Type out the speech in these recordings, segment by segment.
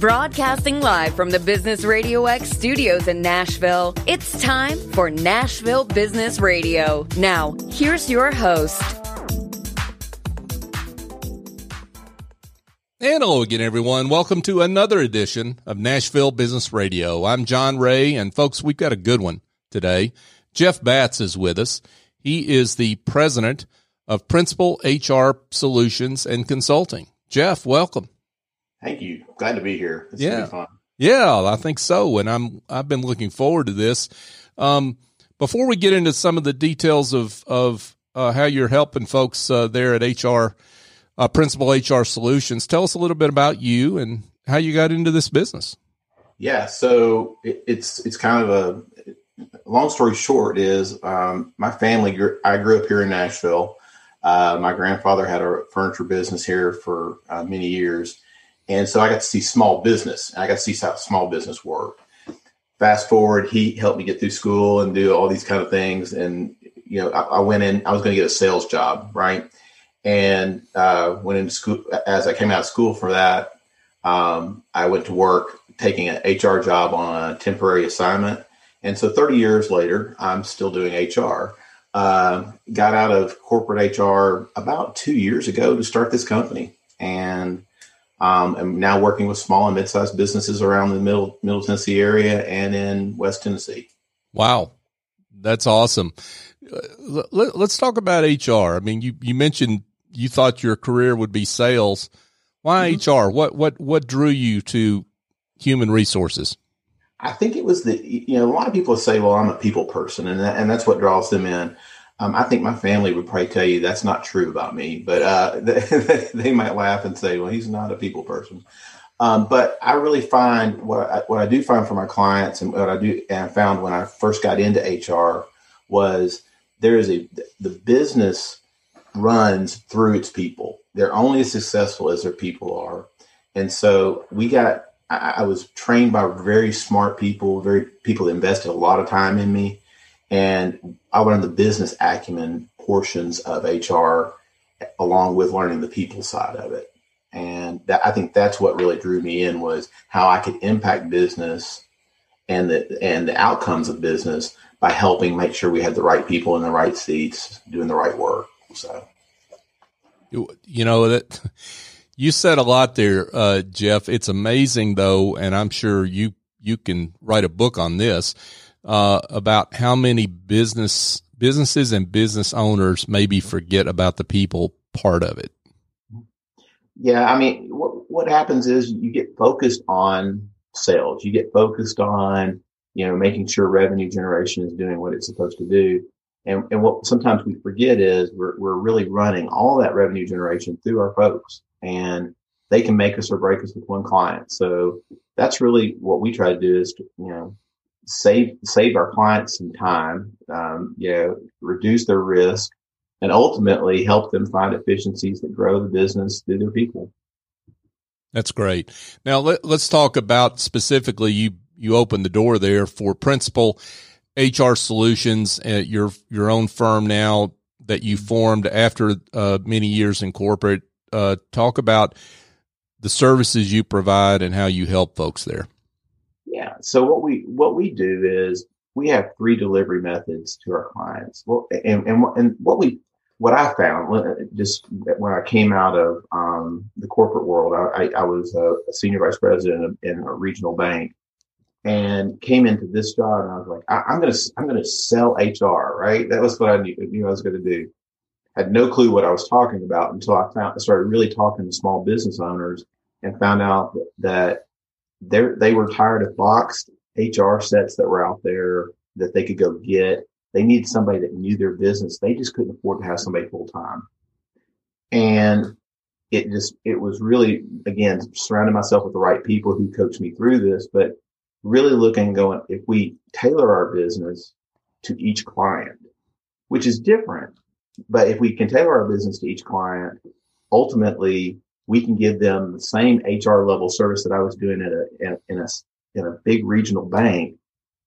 Broadcasting live from the Business Radio X studios in Nashville, it's time for Nashville Business Radio. Now, here's your host. And hello again, everyone. Welcome to another edition of Nashville Business Radio. I'm John Ray, and folks, we've got a good one today. Jeff Batts is with us. He is the president of Principal HR Solutions and Consulting. Jeff, welcome. Thank you. Glad to be here. It's Yeah. be fun. Yeah, I think so, and I'm I've been looking forward to this. Um, before we get into some of the details of of uh, how you're helping folks uh, there at HR uh, Principal HR Solutions, tell us a little bit about you and how you got into this business. Yeah. So it, it's it's kind of a long story short is um, my family. Grew, I grew up here in Nashville. Uh, my grandfather had a furniture business here for uh, many years, and so I got to see small business. And I got to see how small business worked. Fast forward, he helped me get through school and do all these kind of things. And you know, I, I went in. I was going to get a sales job, right? And uh, went into school. As I came out of school for that, um, I went to work taking an HR job on a temporary assignment. And so 30 years later, I'm still doing HR. Uh, got out of corporate HR about two years ago to start this company. And um, I'm now working with small and mid-sized businesses around the middle, middle Tennessee area and in West Tennessee. Wow, that's awesome. Uh, let, us talk about HR. I mean, you you mentioned you thought your career would be sales. Why HR? What what what drew you to human resources? I think it was the you know a lot of people say, "Well, I'm a people person," and that, and that's what draws them in. Um, I think my family would probably tell you that's not true about me, but uh, they, they might laugh and say, "Well, he's not a people person." Um, but I really find what I, what I do find for my clients, and what I do and I found when I first got into HR was there is a the business runs through its people. They're only as successful as their people are, and so we got I, I was trained by very smart people, very people invested a lot of time in me, and I learned the business acumen portions of HR along with learning the people side of it. And that, I think that's what really drew me in was how I could impact business and the and the outcomes of business by helping make sure we had the right people in the right seats doing the right work. So You, know that you said a lot there, uh, Jeff. It's amazing though, and I'm sure you you can write a book on this uh, about how many business businesses and business owners maybe forget about the people part of it. Yeah, I mean, what what happens is you get focused on sales. You get focused on you know making sure revenue generation is doing what it's supposed to do. And and what sometimes we forget is we're we're really running all that revenue generation through our folks, and they can make us or break us with one client. So that's really what we try to do is to, you know save save our clients some time, um, you know, reduce their risk, and ultimately help them find efficiencies that grow the business through their people. That's great. Now let, us talk about specifically you you opened the door there for Principal HR Solutions at your your own firm now that you formed after uh, many years in corporate. Uh, talk about the services you provide and how you help folks there. So what we what we do is we have three delivery methods to our clients. Well, and and, and what we what I found just when I came out of um, the corporate world, I, I was a, senior vice president in a regional bank, and came into this job, and I was like, I, am gonna I'm gonna sell HR, right? That was what I knew, knew I was gonna do. Had no clue what I was talking about until I found I started really talking to small business owners and found out that they they were tired of boxed HR sets that were out there that they could go get. They needed somebody that knew their business. They just couldn't afford to have somebody full time. And it just, it was really, again, surrounding myself with the right people who coached me through this, but really looking going, if we tailor our business to each client, which is different, but if we can tailor our business to each client, ultimately we can give them the same HR level service that I was doing at a, in a, in a big regional bank,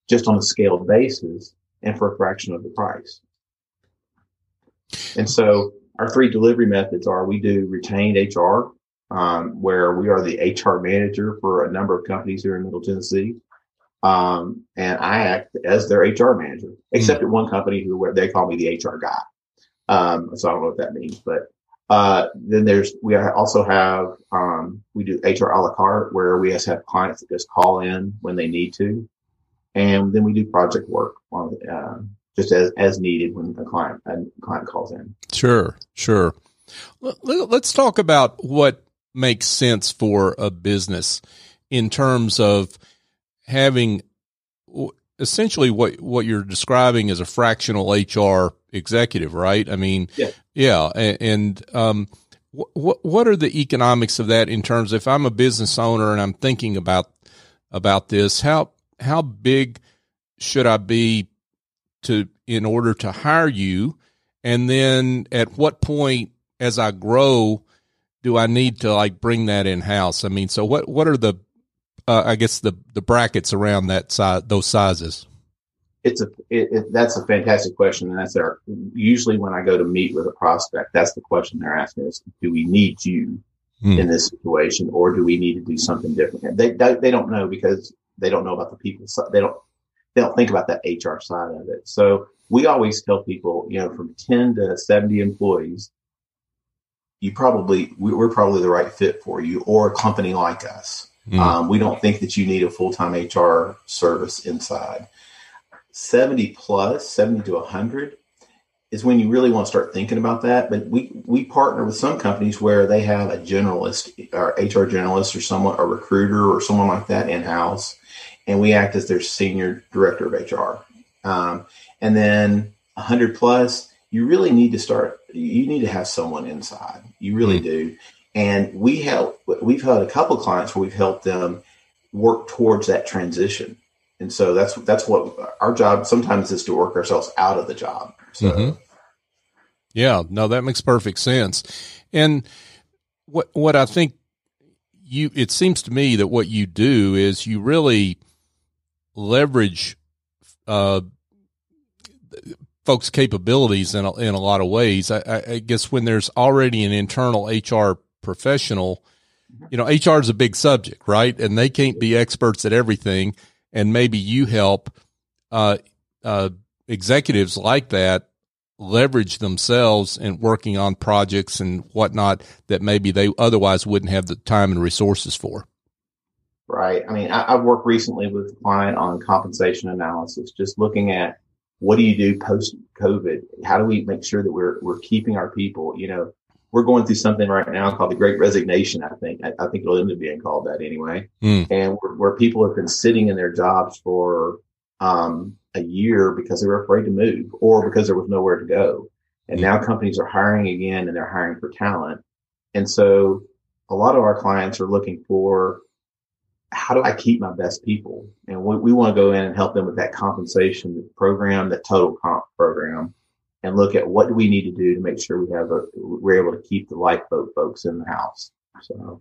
just on a scaled basis and for a fraction of the price. And so our three delivery methods are we do retained HR. um, where we are the HR manager for a number of companies here in Middle Tennessee. Um, and I act as their HR manager, except mm. at one company who where they call me the HR guy. Um, so I don't know what that means, but uh, then there's we also have um, we do HR a la carte where we just have clients that just call in when they need to, and then we do project work on uh, just as as needed when a client a client calls in. Sure, sure. Let's talk about what makes sense for a business in terms of having essentially what what you're describing as a fractional HR executive, right? I mean, yeah, yeah and, and um, what what are the economics of that in terms? If I'm a business owner and I'm thinking about about this, how how big should I be to in order to hire you, and then at what point as I grow do I need to like bring that in house? I mean, so what what are the uh, I guess the the brackets around that size those sizes? It's a it, it, that's a fantastic question, and that's our usually when I go to meet with a prospect, that's the question they're asking is, do we need you hmm. in this situation, or do we need to do something different? They, they they don't know because they don't know about the people. They don't they don't think about that HR side of it. So we always tell people, you know, from ten to seventy employees, you probably we're probably the right fit for you, or a company like us. Mm. Um, we don't think that you need a full time HR service inside. 70 plus, 70 to 100 is when you really want to start thinking about that. But we, we partner with some companies where they have a generalist or HR generalist or someone, a recruiter or someone like that in house. And we act as their senior director of HR. Um, and then 100 plus, you really need to start, you need to have someone inside. You really mm. do. And we help, we've had a couple clients where we've helped them work towards that transition. And so that's that's what our job sometimes is to work ourselves out of the job. So mm-hmm. Yeah, no, that makes perfect sense. And what what I think you it seems to me that what you do is you really leverage uh, folks' capabilities in a, in a lot of ways. I, I, guess when there's already an internal HR professional, you know, HR is a big subject, right? And they can't be experts at everything and maybe you help uh, uh, executives like that leverage themselves in working on projects and whatnot that maybe they otherwise wouldn't have the time and resources for. Right. I mean, I, have worked recently with a client on compensation analysis, just looking at what do you do post COVID? How do we make sure that we're we're keeping our people? You know, we're going through something right now called the Great Resignation. I think I, I think it'll end up being called that anyway, mm. and where, where, people have been sitting in their jobs for um, a year because they were afraid to move or because there was nowhere to go. And mm. now companies are hiring again, and they're hiring for talent. And so, a lot of our clients are looking for how do I keep my best people? And we, we want to go in and help them with that compensation program, that total comp program and look at what do we need to do to make sure we have a, we're able to keep the lifeboat folks in the house. So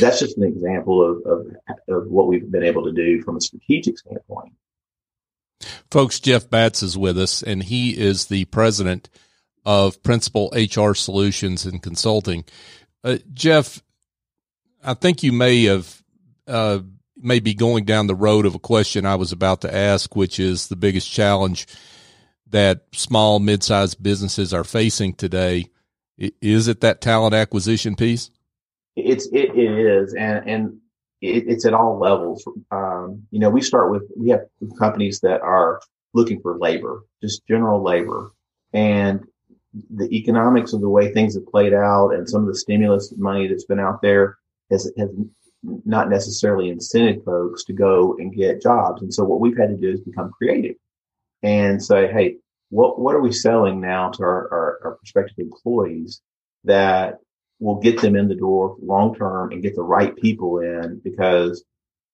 that's just an example of, of, of what we've been able to do from a strategic standpoint. Folks, Jeff Batts is with us, and he is the president of Principal HR Solutions and Consulting. Uh, Jeff, I think you may have uh, may be going down the road of a question I was about to ask, which is the biggest challenge that small, mid-sized businesses are facing today. Is it that talent acquisition piece? It's it, it is, and and it, it's at all levels. Um, you know, we start with we have companies that are looking for labor, just general labor, and the economics of the way things have played out, and some of the stimulus money that's been out there has has not necessarily incented folks to go and get jobs. And so what we've had to do is become creative and say, hey, what what are we selling now to our, our, our prospective employees that will get them in the door long term and get the right people in because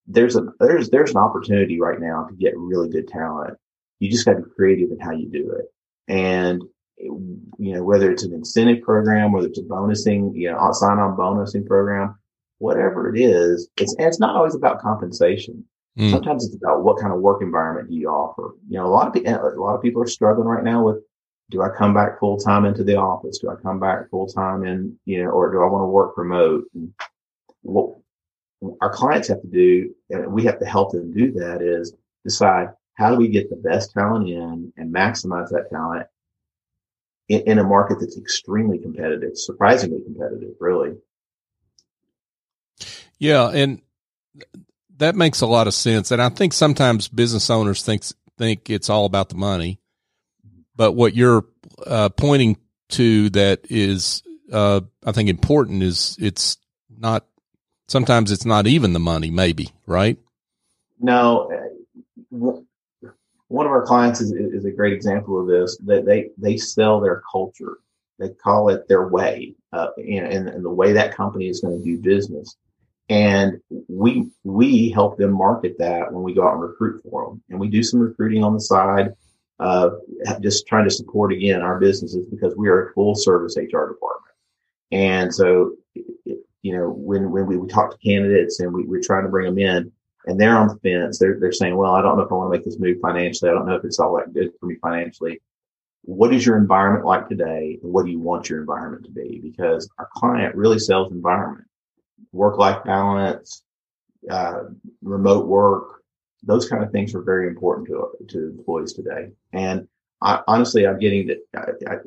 there's a there's there's an opportunity right now to get really good talent. You just got to be creative in how you do it. And you know, whether it's an incentive program, whether it's a bonusing, you know, sign on bonusing program, whatever it is, it's, it's not always about compensation. Mm. Sometimes it's about what kind of work environment do you offer. You know, a lot of people, a lot of people are struggling right now with do I come back full time into the office? Do I come back full time in, you know, or do I want to work remote? And what our clients have to do, and we have to help them do that is decide how do we get the best talent in and maximize that talent in, in a market that's extremely competitive, surprisingly competitive, really. Yeah. And that makes a lot of sense. And I think sometimes business owners think, think it's all about the money but what you're uh, pointing to that is, uh, I think important is it's not, sometimes it's not even the money, maybe, right? No. One of our clients is, is a great example of this that they, they sell their culture. They call it their way, uh, and, and the way that company is going to do business. And we, we help them market that when we go out and recruit for them. And we do some recruiting on the side just trying to support again our businesses because we are a full service HR department. And so, you know, when, when we, we talk to candidates and we, we're trying to bring them in and they're on the fence, they're, they're saying, well, I don't know if I want to make this move financially. I don't know if it's all that good for me financially. What is your environment like today? And what do you want your environment to be? Because our client really sells environment, work life balance, uh, remote work, those kind of things are very important to to employees today. And I, honestly, I'm getting that. I, I,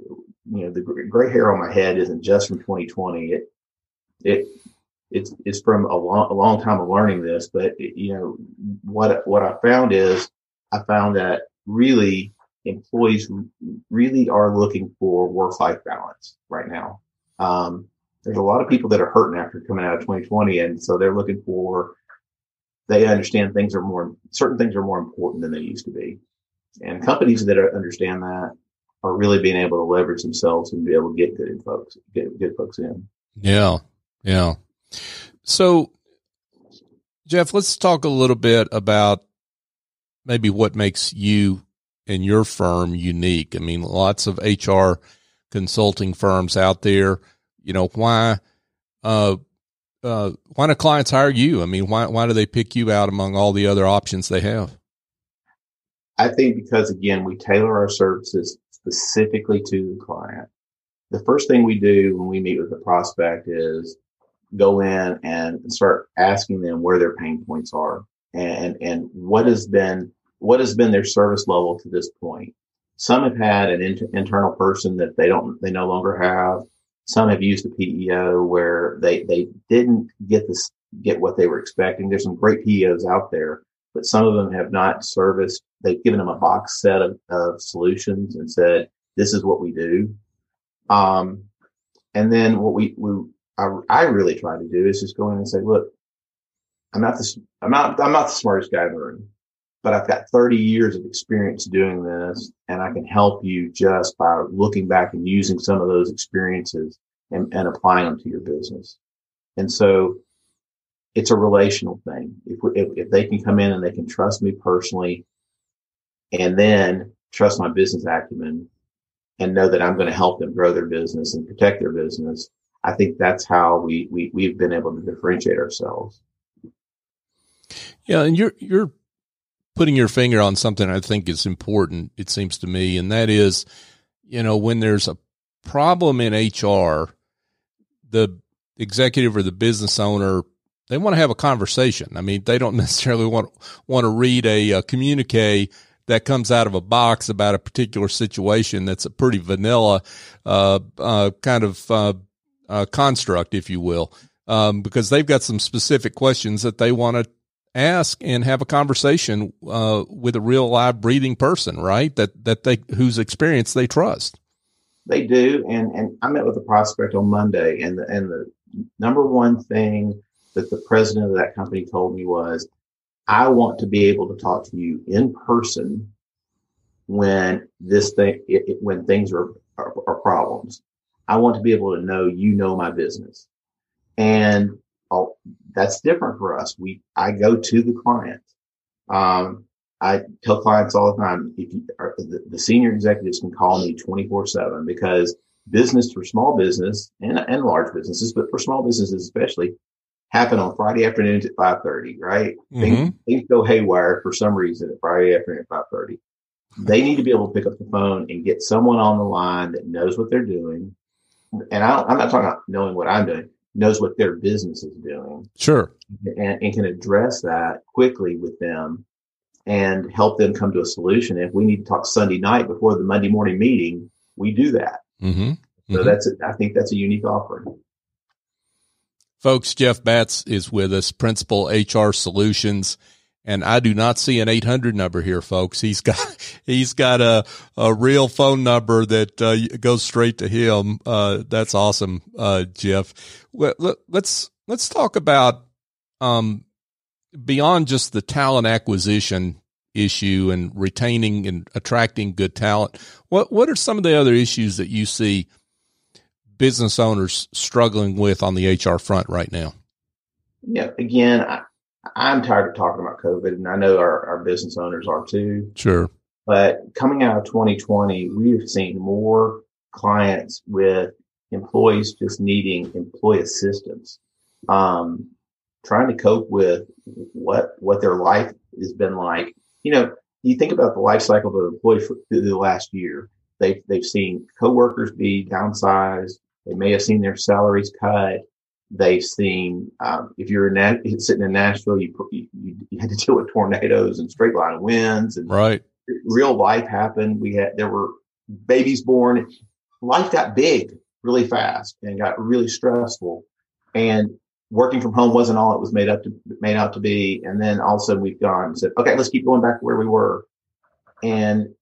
you know, the gray hair on my head isn't just from 2020. It it it's it's from a long a long time of learning this. But it, you know what what I found is I found that really employees really are looking for work life balance right now. Um, there's a lot of people that are hurting after coming out of 2020, and so they're looking for they understand things are more, certain things are more important than they used to be. And companies that understand that are really being able to leverage themselves and be able to get good folks, get good folks in. Yeah. Yeah. So Jeff, let's talk a little bit about maybe what makes you and your firm unique. I mean, lots of HR consulting firms out there, you know, why, uh, uh, why do clients hire you? I mean, why why do they pick you out among all the other options they have? I think because again, we tailor our services specifically to the client. The first thing we do when we meet with the prospect is go in and start asking them where their pain points are and and what has been what has been their service level to this point. Some have had an inter- internal person that they don't they no longer have. Some have used the PEO where they, they didn't get this, get what they were expecting. There's some great PEOs out there, but some of them have not serviced. They've given them a box set of, of solutions and said, this is what we do. Um, and then what we, we, I, I really try to do is just go in and say, look, I'm not the, I'm not, I'm not the smartest guy in the room but I've got 30 years of experience doing this and I can help you just by looking back and using some of those experiences and, and applying them to your business. And so it's a relational thing. If, if, if they can come in and they can trust me personally and then trust my business acumen and know that I'm going to help them grow their business and protect their business, I think that's how we, we, we've been able to differentiate ourselves. Yeah. And you're, you're putting your finger on something I think is important, it seems to me, and that is, you know, when there's a problem in HR, the executive or the business owner they want to have a conversation. I mean, they don't necessarily want want to read a, a communique that comes out of a box about a particular situation that's a pretty vanilla uh, uh, kind of uh, uh construct, if you will, um, because they've got some specific questions that they want to ask and have a conversation uh, with a real live breathing person, right? That that they whose experience they trust. They do, and and I met with a prospect on Monday, and the and the number one thing that the president of that company told me was, I want to be able to talk to you in person when this thing it, it, when things are, are are problems. I want to be able to know you know my business. And oh, that's different for us. We, I go to the client. Um, I tell clients all the time, if you, the, the senior executives can call me 24 seven because business for small business and, and large businesses, but for small businesses especially happen on Friday afternoons at 530, right? Mm-hmm. Things, things go haywire for some reason at Friday afternoon at 530. They need to be able to pick up the phone and get someone on the line that knows what they're doing. And I, am not talking about knowing what I'm doing, knows what their business is doing. Sure. And, and can address that quickly with them and help them come to a solution. If we need to talk Sunday night before the Monday morning meeting, we do that. Mm-hmm. So mm-hmm. that's, a, I think that's a unique offering. Folks, Jeff Batts is with us, Principal HR Solutions. And I do not see an 800 number here, folks. He's got, he's got a, a real phone number that uh, goes straight to him. Uh, that's awesome, uh, Jeff. Let's, let's talk about, um, beyond just the talent acquisition issue and retaining and attracting good talent. What, what are some of the other issues that you see business owners struggling with on the HR front right now? Yeah, again, I'm tired of talking about COVID, and I know our, our business owners are too. Sure. But coming out of 2020, we've seen more clients with employees just needing employee assistance, um, trying to cope with what what their life has been like. You know, you think about the life cycle of an employee for, through the last year. They've they've seen coworkers be downsized. They may have seen their salaries cut. They've seen um, if you're in that, sitting in Nashville, you, you, you had to deal with tornadoes and straight line winds and right. Real life happened. We had there were babies born. Life got big really fast and got really stressful. And working from home wasn't all it was made up to made out to be. And then all of a sudden we've gone and said, okay, let's keep going back to where we were. And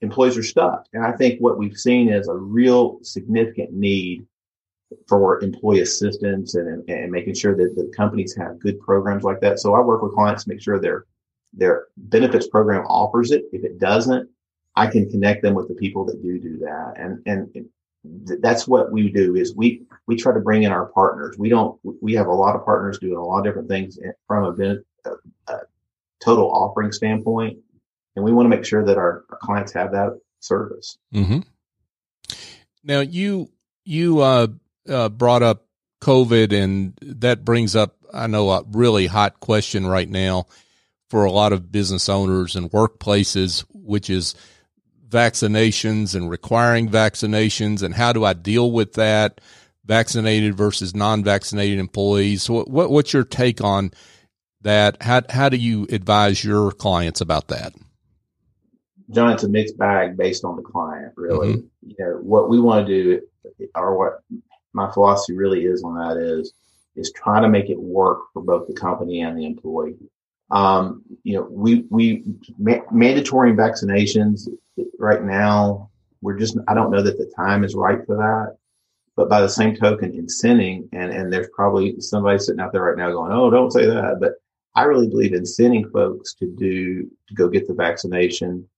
employees are stuck. And I think what we've seen is a real significant need for employee assistance and, and making sure that the companies have good programs like that. So I work with clients to make sure their their benefits program offers it. If it doesn't, I can connect them with the people that do do that. And and that's what we do is we we try to bring in our partners. We don't we have a lot of partners doing a lot of different things from a, a, a total offering standpoint, and we want to make sure that our, our clients have that service. Mm-hmm. Now you you uh, uh, brought up COVID, and that brings up, I know, a really hot question right now for a lot of business owners and workplaces, which is vaccinations and requiring vaccinations, and how do I deal with that? Vaccinated versus non-vaccinated employees. What, what what's your take on that? How how do you advise your clients about that? John, it's a mixed bag based on the client, really. Mm-hmm. You know, what we want to do or what my philosophy really is on that is is trying to make it work for both the company and the employee. Um, you know, we we ma- mandatory vaccinations right now. We're just I don't know that the time is right for that. But by the same token, incenting and and there's probably somebody sitting out there right now going, oh, don't say that. But I really believe incenting folks to do to go get the vaccination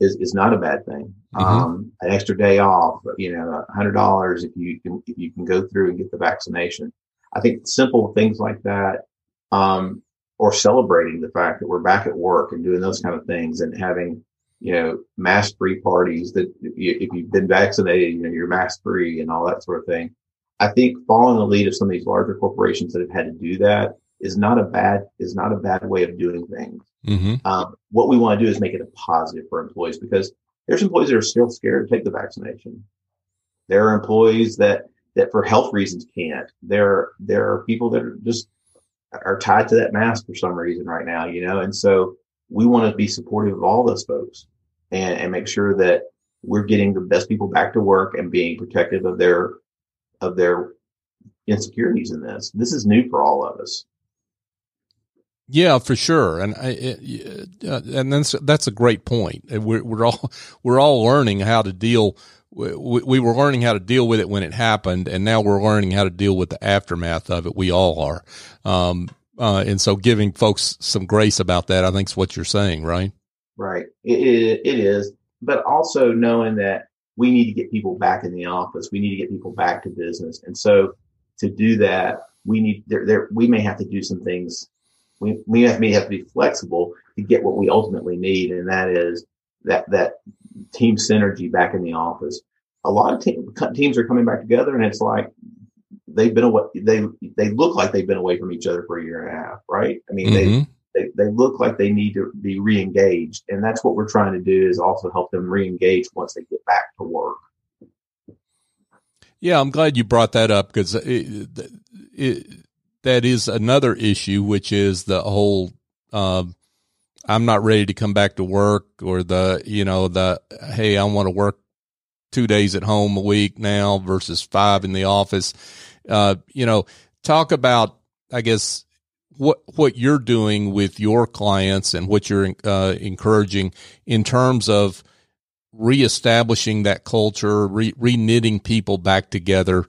is, is not a bad thing. Mm-hmm. Um, an extra day off, you know, a hundred dollars if you can, if you can go through and get the vaccination. I think simple things like that, um, or celebrating the fact that we're back at work and doing those kind of things and having, you know, mask free parties that if you've been vaccinated, you know, you're mask free and all that sort of thing. I think following the lead of some of these larger corporations that have had to do that is not a bad, is not a bad way of doing things. Mm-hmm. Um, what we want to do is make it a positive for employees because there's employees that are still scared to take the vaccination. There are employees that, that for health reasons can't. There, there are people that are just are tied to that mask for some reason right now, you know, and so we want to be supportive of all those folks and, and make sure that we're getting the best people back to work and being protective of their, of their insecurities in this. This is new for all of us. Yeah, for sure, and I, it, uh, and that's that's a great point. We're we're all we're all learning how to deal. We, we were learning how to deal with it when it happened, and now we're learning how to deal with the aftermath of it. We all are, um, uh, and so giving folks some grace about that, I think, is what you're saying, right? Right. It, it is, but also knowing that we need to get people back in the office. We need to get people back to business, and so to do that, we need there. There, we may have to do some things we, we have, may have to be flexible to get what we ultimately need. And that is that, that team synergy back in the office. A lot of team, teams are coming back together and it's like they've been away. They, they look like they've been away from each other for a year and a half, right? I mean, mm-hmm. they, they, they look like they need to be re-engaged. And that's what we're trying to do is also help them re-engage once they get back to work. Yeah, I'm glad you brought that up because it, it, that is another issue, which is the whole um, I'm not ready to come back to work or the, you know, the, hey, I want to work two days at home a week now versus five in the office. Uh, you know, talk about, I guess, what, what you're doing with your clients and what you're uh, encouraging in terms of reestablishing that culture, re, knitting people back together,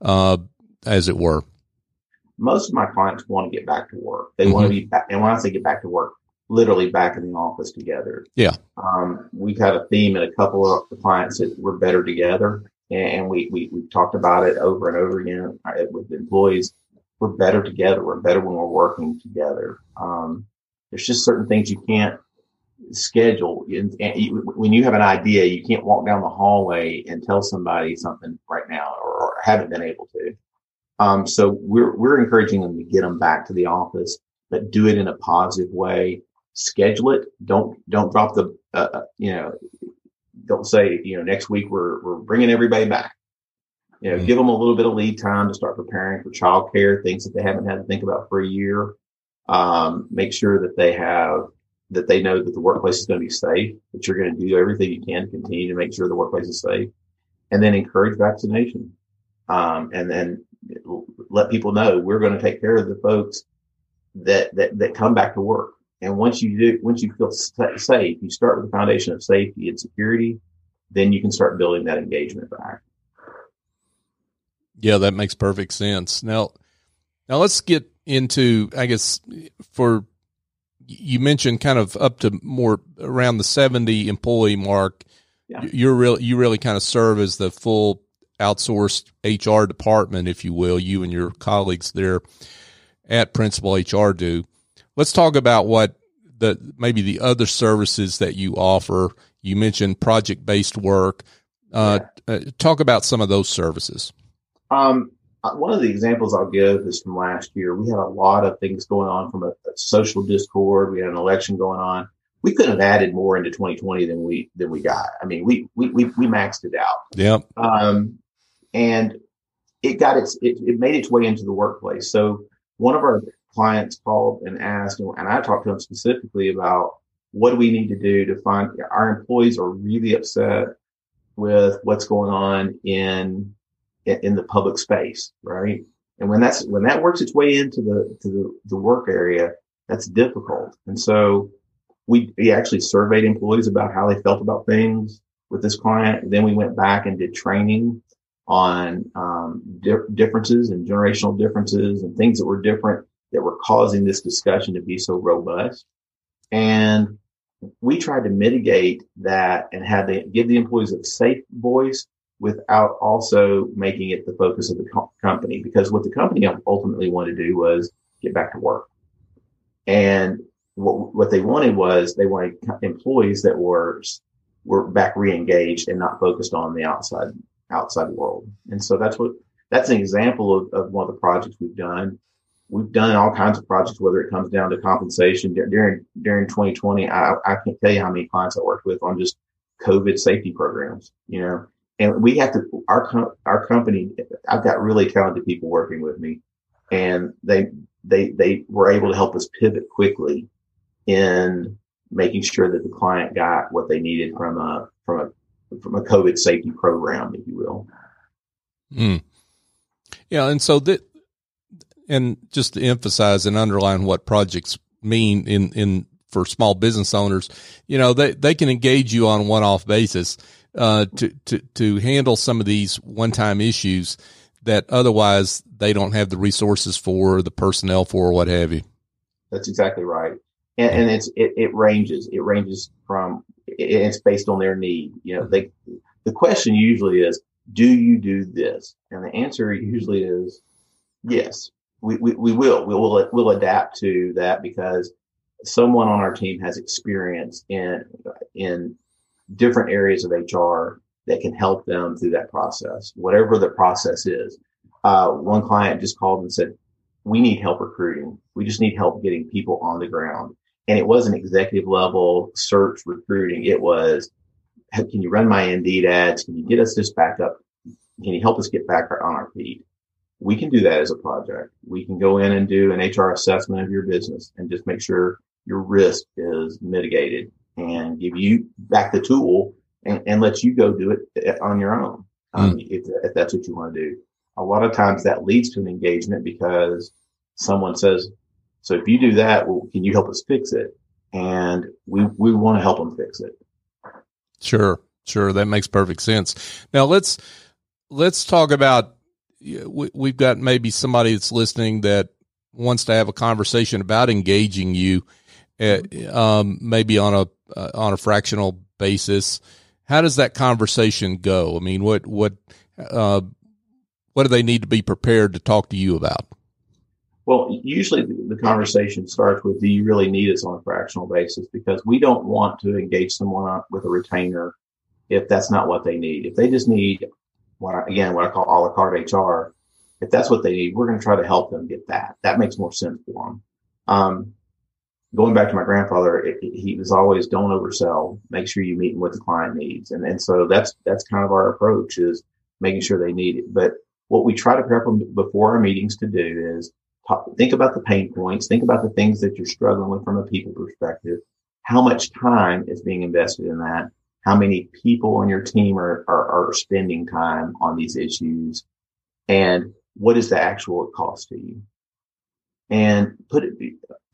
uh, as it were most of my clients want to get back to work. They mm-hmm. want to be back. And when I say get back to work, literally back in the office together. Yeah. Um, we've had a theme in a couple of the clients that we're better together. And we, we, we've talked about it over and over again uh, with employees. We're better together. We're better when we're working together. Um, there's just certain things you can't schedule. And, you, when you have an idea, you can't walk down the hallway and tell somebody something right now or, or haven't been able to. Um, so we're, we're encouraging them to get them back to the office, but do it in a positive way. Schedule it. Don't, don't drop the, uh, uh, you know, don't say, you know, next week we're, we're bringing everybody back. You know, mm-hmm. give them a little bit of lead time to start preparing for childcare, things that they haven't had to think about for a year. Um, make sure that they have, that they know that the workplace is going to be safe, that you're going to do everything you can to continue to make sure the workplace is safe and then encourage vaccination. Um, and then let people know we're going to take care of the folks that, that, that come back to work. And once you do, once you feel safe, you start with the foundation of safety and security, then you can start building that engagement back. Yeah, that makes perfect sense. Now, now let's get into, I guess, for you mentioned kind of up to more around the 70 employee mark. Yeah. You're really, you really kind of serve as the full outsourced HR department, if you will, you and your colleagues there at Principal HR do. Let's talk about what the maybe the other services that you offer. You mentioned project based work. Uh, yeah. uh, talk about some of those services. Um, uh, one of the examples I'll give is from last year. We had a lot of things going on from a, a social discord. We had an election going on. We couldn't have added more into 2020 than we than we got. I mean, we we we, we maxed it out. Yep. Um, and it got its it, it made its way into the workplace. So one of our clients called and asked, and I talked to them specifically about what do we need to do to find our employees are really upset with what's going on in in the public space, right? And when that's when that works its way into the to the, the work area, that's difficult. And so we, we actually surveyed employees about how they felt about things with this client. Then we went back and did training on um, di- differences and generational differences and things that were different that were causing this discussion to be so robust. And we tried to mitigate that and have the give the employees a safe voice without also making it the focus of the co- company because what the company ultimately wanted to do was get back to work. And what, what they wanted was they wanted employees that were were back re-engaged and not focused on the outside outside world. And so that's what, that's an example of, of one of the projects we've done. We've done all kinds of projects, whether it comes down to compensation during, during 2020. I, I can't tell you how many clients I worked with on just COVID safety programs, you know, and we have to, our, our company, I've got really talented people working with me and they, they, they were able to help us pivot quickly in making sure that the client got what they needed from a, from a from a COVID safety program, if you will. Mm. Yeah, and so that, and just to emphasize and underline what projects mean in in for small business owners, you know, they they can engage you on one off basis uh, to to to handle some of these one time issues that otherwise they don't have the resources for, the personnel for, or what have you. That's exactly right, and, and it's it, it ranges. It ranges from it's based on their need. You know, they, the question usually is, do you do this? And the answer usually is yes. We, we, we will, we will, we'll adapt to that because someone on our team has experience in, in different areas of HR that can help them through that process, whatever the process is. Uh, one client just called and said, we need help recruiting. We just need help getting people on the ground. And it wasn't executive level search recruiting. It was, can you run my Indeed ads? Can you get us this back up? Can you help us get back on our feet? We can do that as a project. We can go in and do an HR assessment of your business and just make sure your risk is mitigated and give you back the tool and, and let you go do it on your own. Um, mm. if, if that's what you want to do. A lot of times that leads to an engagement because someone says, so if you do that, well, can you help us fix it? And we, we want to help them fix it. Sure. Sure. That makes perfect sense. Now let's, let's talk about, we, we've got maybe somebody that's listening that wants to have a conversation about engaging you, uh, um, maybe on a, uh, on a fractional basis. How does that conversation go? I mean, what, what, uh, what do they need to be prepared to talk to you about? Well, usually the conversation starts with, do you really need us on a fractional basis? Because we don't want to engage someone with a retainer if that's not what they need. If they just need what I, again, what I call a la carte HR, if that's what they need, we're going to try to help them get that. That makes more sense for them. Um, going back to my grandfather, it, he was always don't oversell. Make sure you meet what the client needs, and and so that's that's kind of our approach is making sure they need it. But what we try to prep them before our meetings to do is think about the pain points, think about the things that you're struggling with from a people perspective. How much time is being invested in that? How many people on your team are, are, are spending time on these issues? And what is the actual cost to you? And put it,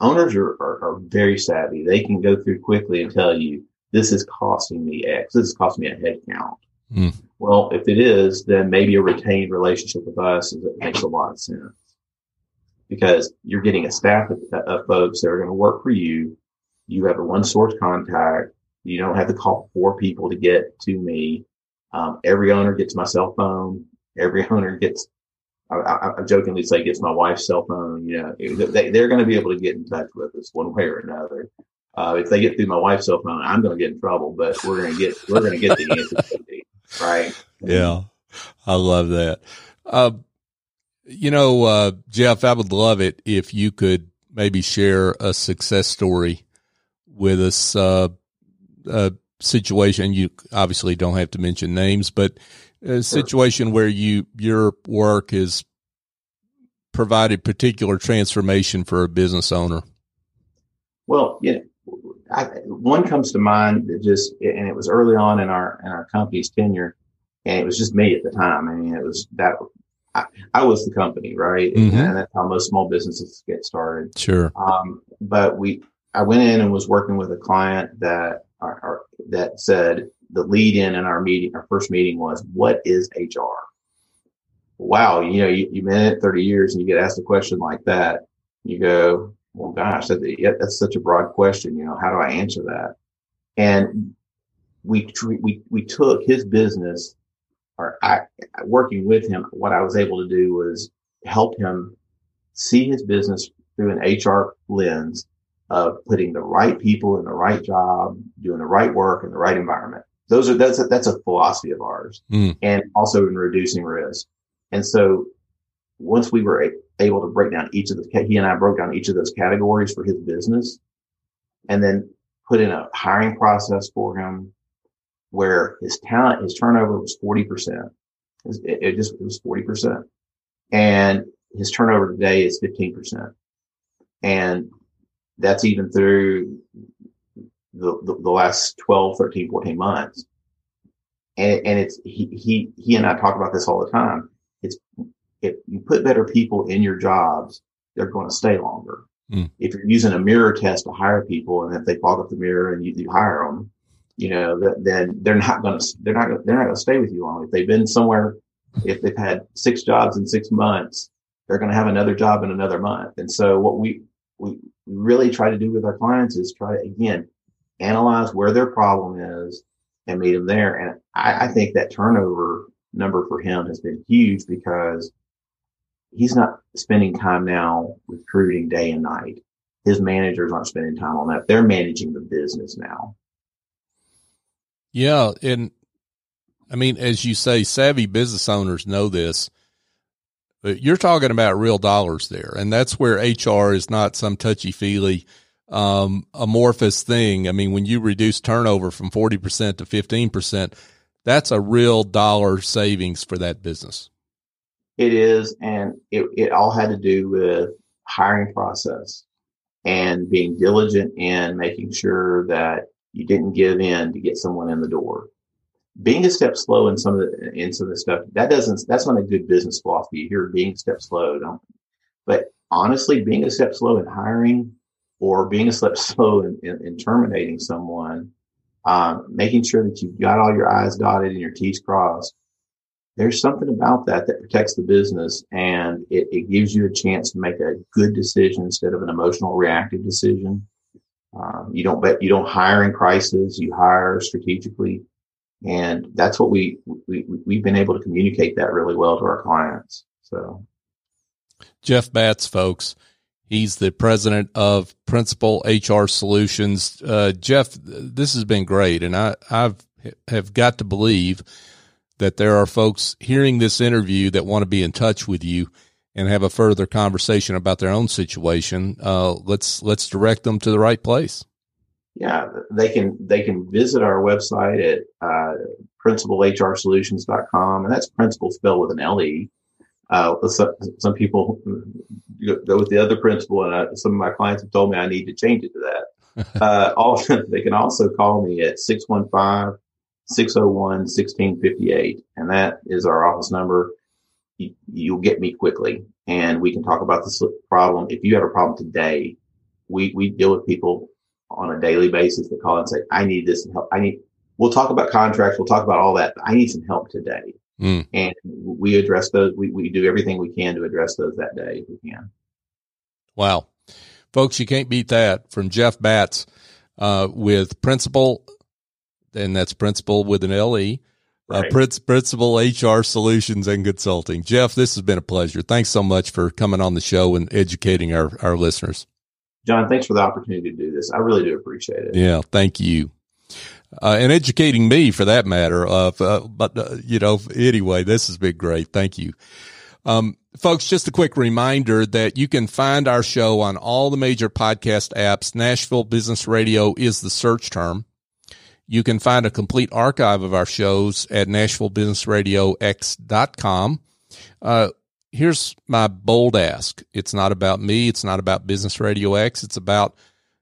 owners are, are, are very savvy. They can go through quickly and tell you, this is costing me X. This is costing me a headcount. Mm. Well, if it is, then maybe a retained relationship with us is, it makes a lot of sense because you're getting a staff of, of folks that are going to work for you. You have a one source contact. You don't have to call four people to get to me. Um, every owner gets my cell phone. Every owner gets, I, I, I jokingly say gets my wife's cell phone. You know, they, they're going to be able to get in touch with us one way or another. Uh, if they get through my wife's cell phone, I'm going to get in trouble, but we're going to get, we're going to get the answer. Right. Yeah. I love that. Uh, you know, uh, Jeff, I would love it if you could maybe share a success story with us, uh, a situation. You obviously don't have to mention names, but a situation where you, your work has provided particular transformation for a business owner. Well, yeah, I, one comes to mind that just, and it was early on in our in our company's tenure, and it was just me at the time. I mean, it was that I, I was the company, right? Mm-hmm. And that's how most small businesses get started. Sure. Um, but we, I went in and was working with a client that our, our, that said the lead in in our meeting, our first meeting was, "What is HR?" Wow, you know, you, you've been in it 30 years and you get asked a question like that. You go, well, gosh, that, yeah, that's such a broad question. You know, how do I answer that? And we, we, we took his business or I, working with him, what I was able to do was help him see his business through an HR lens of putting the right people in the right job, doing the right work in the right environment. Those are, that's a, that's a philosophy of ours mm. and also in reducing risk. And so once we were able to break down each of the, he and I broke down each of those categories for his business and then put in a hiring process for him where his talent, his turnover was 40%. It, it just, it was 40%. And his turnover today is 15%. And that's even through the, the, the, last 12, 13, 14 months. And, and it's, he, he, he and I talk about this all the time. It's if you put better people in your jobs, they're going to stay longer. Mm. If you're using a mirror test to hire people, and if they fog up the mirror and you, you hire them, you know, that then they're not going to they're not they're not going to stay with you long. If they've been somewhere, if they've had six jobs in six months, they're going to have another job in another month. And so, what we we really try to do with our clients is try to again analyze where their problem is and meet them there. And I, I think that turnover number for him has been huge because he's not spending time now recruiting day and night. His managers aren't spending time on that. They're managing the business now. Yeah. And I mean, as you say, savvy business owners know this. But you're talking about real dollars there. And that's where HR is not some touchy feely, um, amorphous thing. I mean, when you reduce turnover from 40% to 15%, that's a real dollar savings for that business. It is. And it, it all had to do with hiring process and being diligent in making sure that you didn't give in to get someone in the door being a step slow in some of the in some of the stuff that doesn't that's not a good business philosophy. You hear being a step slow, don't. But honestly, being a step slow in hiring or being a step slow in, in, in terminating someone, um, making sure that you've got all your I's dotted and your T's crossed. There's something about that that protects the business and it, it gives you a chance to make a good decision instead of an emotional reactive decision. Um, you don't bet, you don't hire in crisis. You hire strategically and that's what we, we, we've been able to communicate that really well to our clients. So Jeff Batts, folks, he's the president of Principle HR Solutions. Uh, Jeff, this has been great. And I, I've, have got to believe that there are folks hearing this interview that want to be in touch with you and have a further conversation about their own situation. Uh, let's, let's direct them to the right place yeah, they can they can visit our website at uh, principlehrsolutions.com, and that's principle spelled with an L E. Uh, some, some people go with the other principal, and I, some of my clients have told me I need to change it to that. uh, also, they can also call me at 615 601 1658, and that is our office number. You, you'll get me quickly, and we can talk about this problem. If you have a problem today, we, we deal with people on a daily basis that call and say, I need this help. I need, we'll talk about contracts. We'll talk about all that. I need some help today. Mm. And we address those. We, we do everything we can to address those that day if we can. Wow. Folks, you can't beat that from Jeff Batts, uh, with principle, and that's principle with an LE, right. uh, principle HR solutions and consulting. Jeff, this has been a pleasure. Thanks so much for coming on the show and educating our, our listeners. John, thanks for the opportunity to do this. I really do appreciate it. Yeah, thank you. Uh, and educating me for that matter. Uh, but, uh, you know, anyway, this has been great. Thank you. Um, folks, just a quick reminder that you can find our show on all the major podcast apps. Nashville Business Radio is the search term. You can find a complete archive of our shows at NashvilleBusinessRadioX.com. Uh, here's my bold ask. It's not about me. It's not about Business Radio X. It's about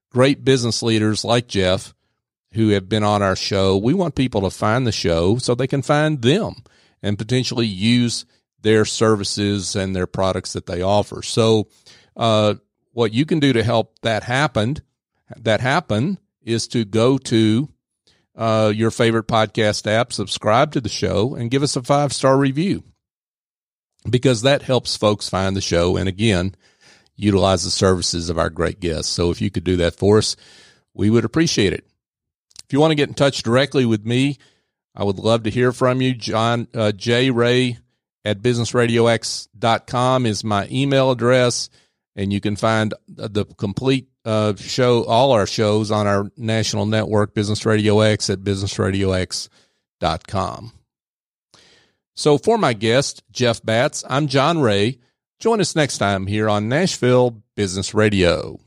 great business leaders like Jeff who have been on our show. We want people to find the show so they can find them and potentially use their services and their products that they offer. So, uh, what you can do to help that happen, that happen is to go to uh, your favorite podcast app, subscribe to the show, and give us a five star review because that helps folks find the show. And again, utilize the services of our great guests. So if you could do that for us, we would appreciate it. If you want to get in touch directly with me, I would love to hear from you. John uh, J. Ray at businessradiox.com is my email address. And you can find the complete uh, show, all our shows on our national network, Business Radio X, at businessradiox.com. So for my guest, Jeff Batts, I'm John Ray. Join us next time here on Nashville Business Radio.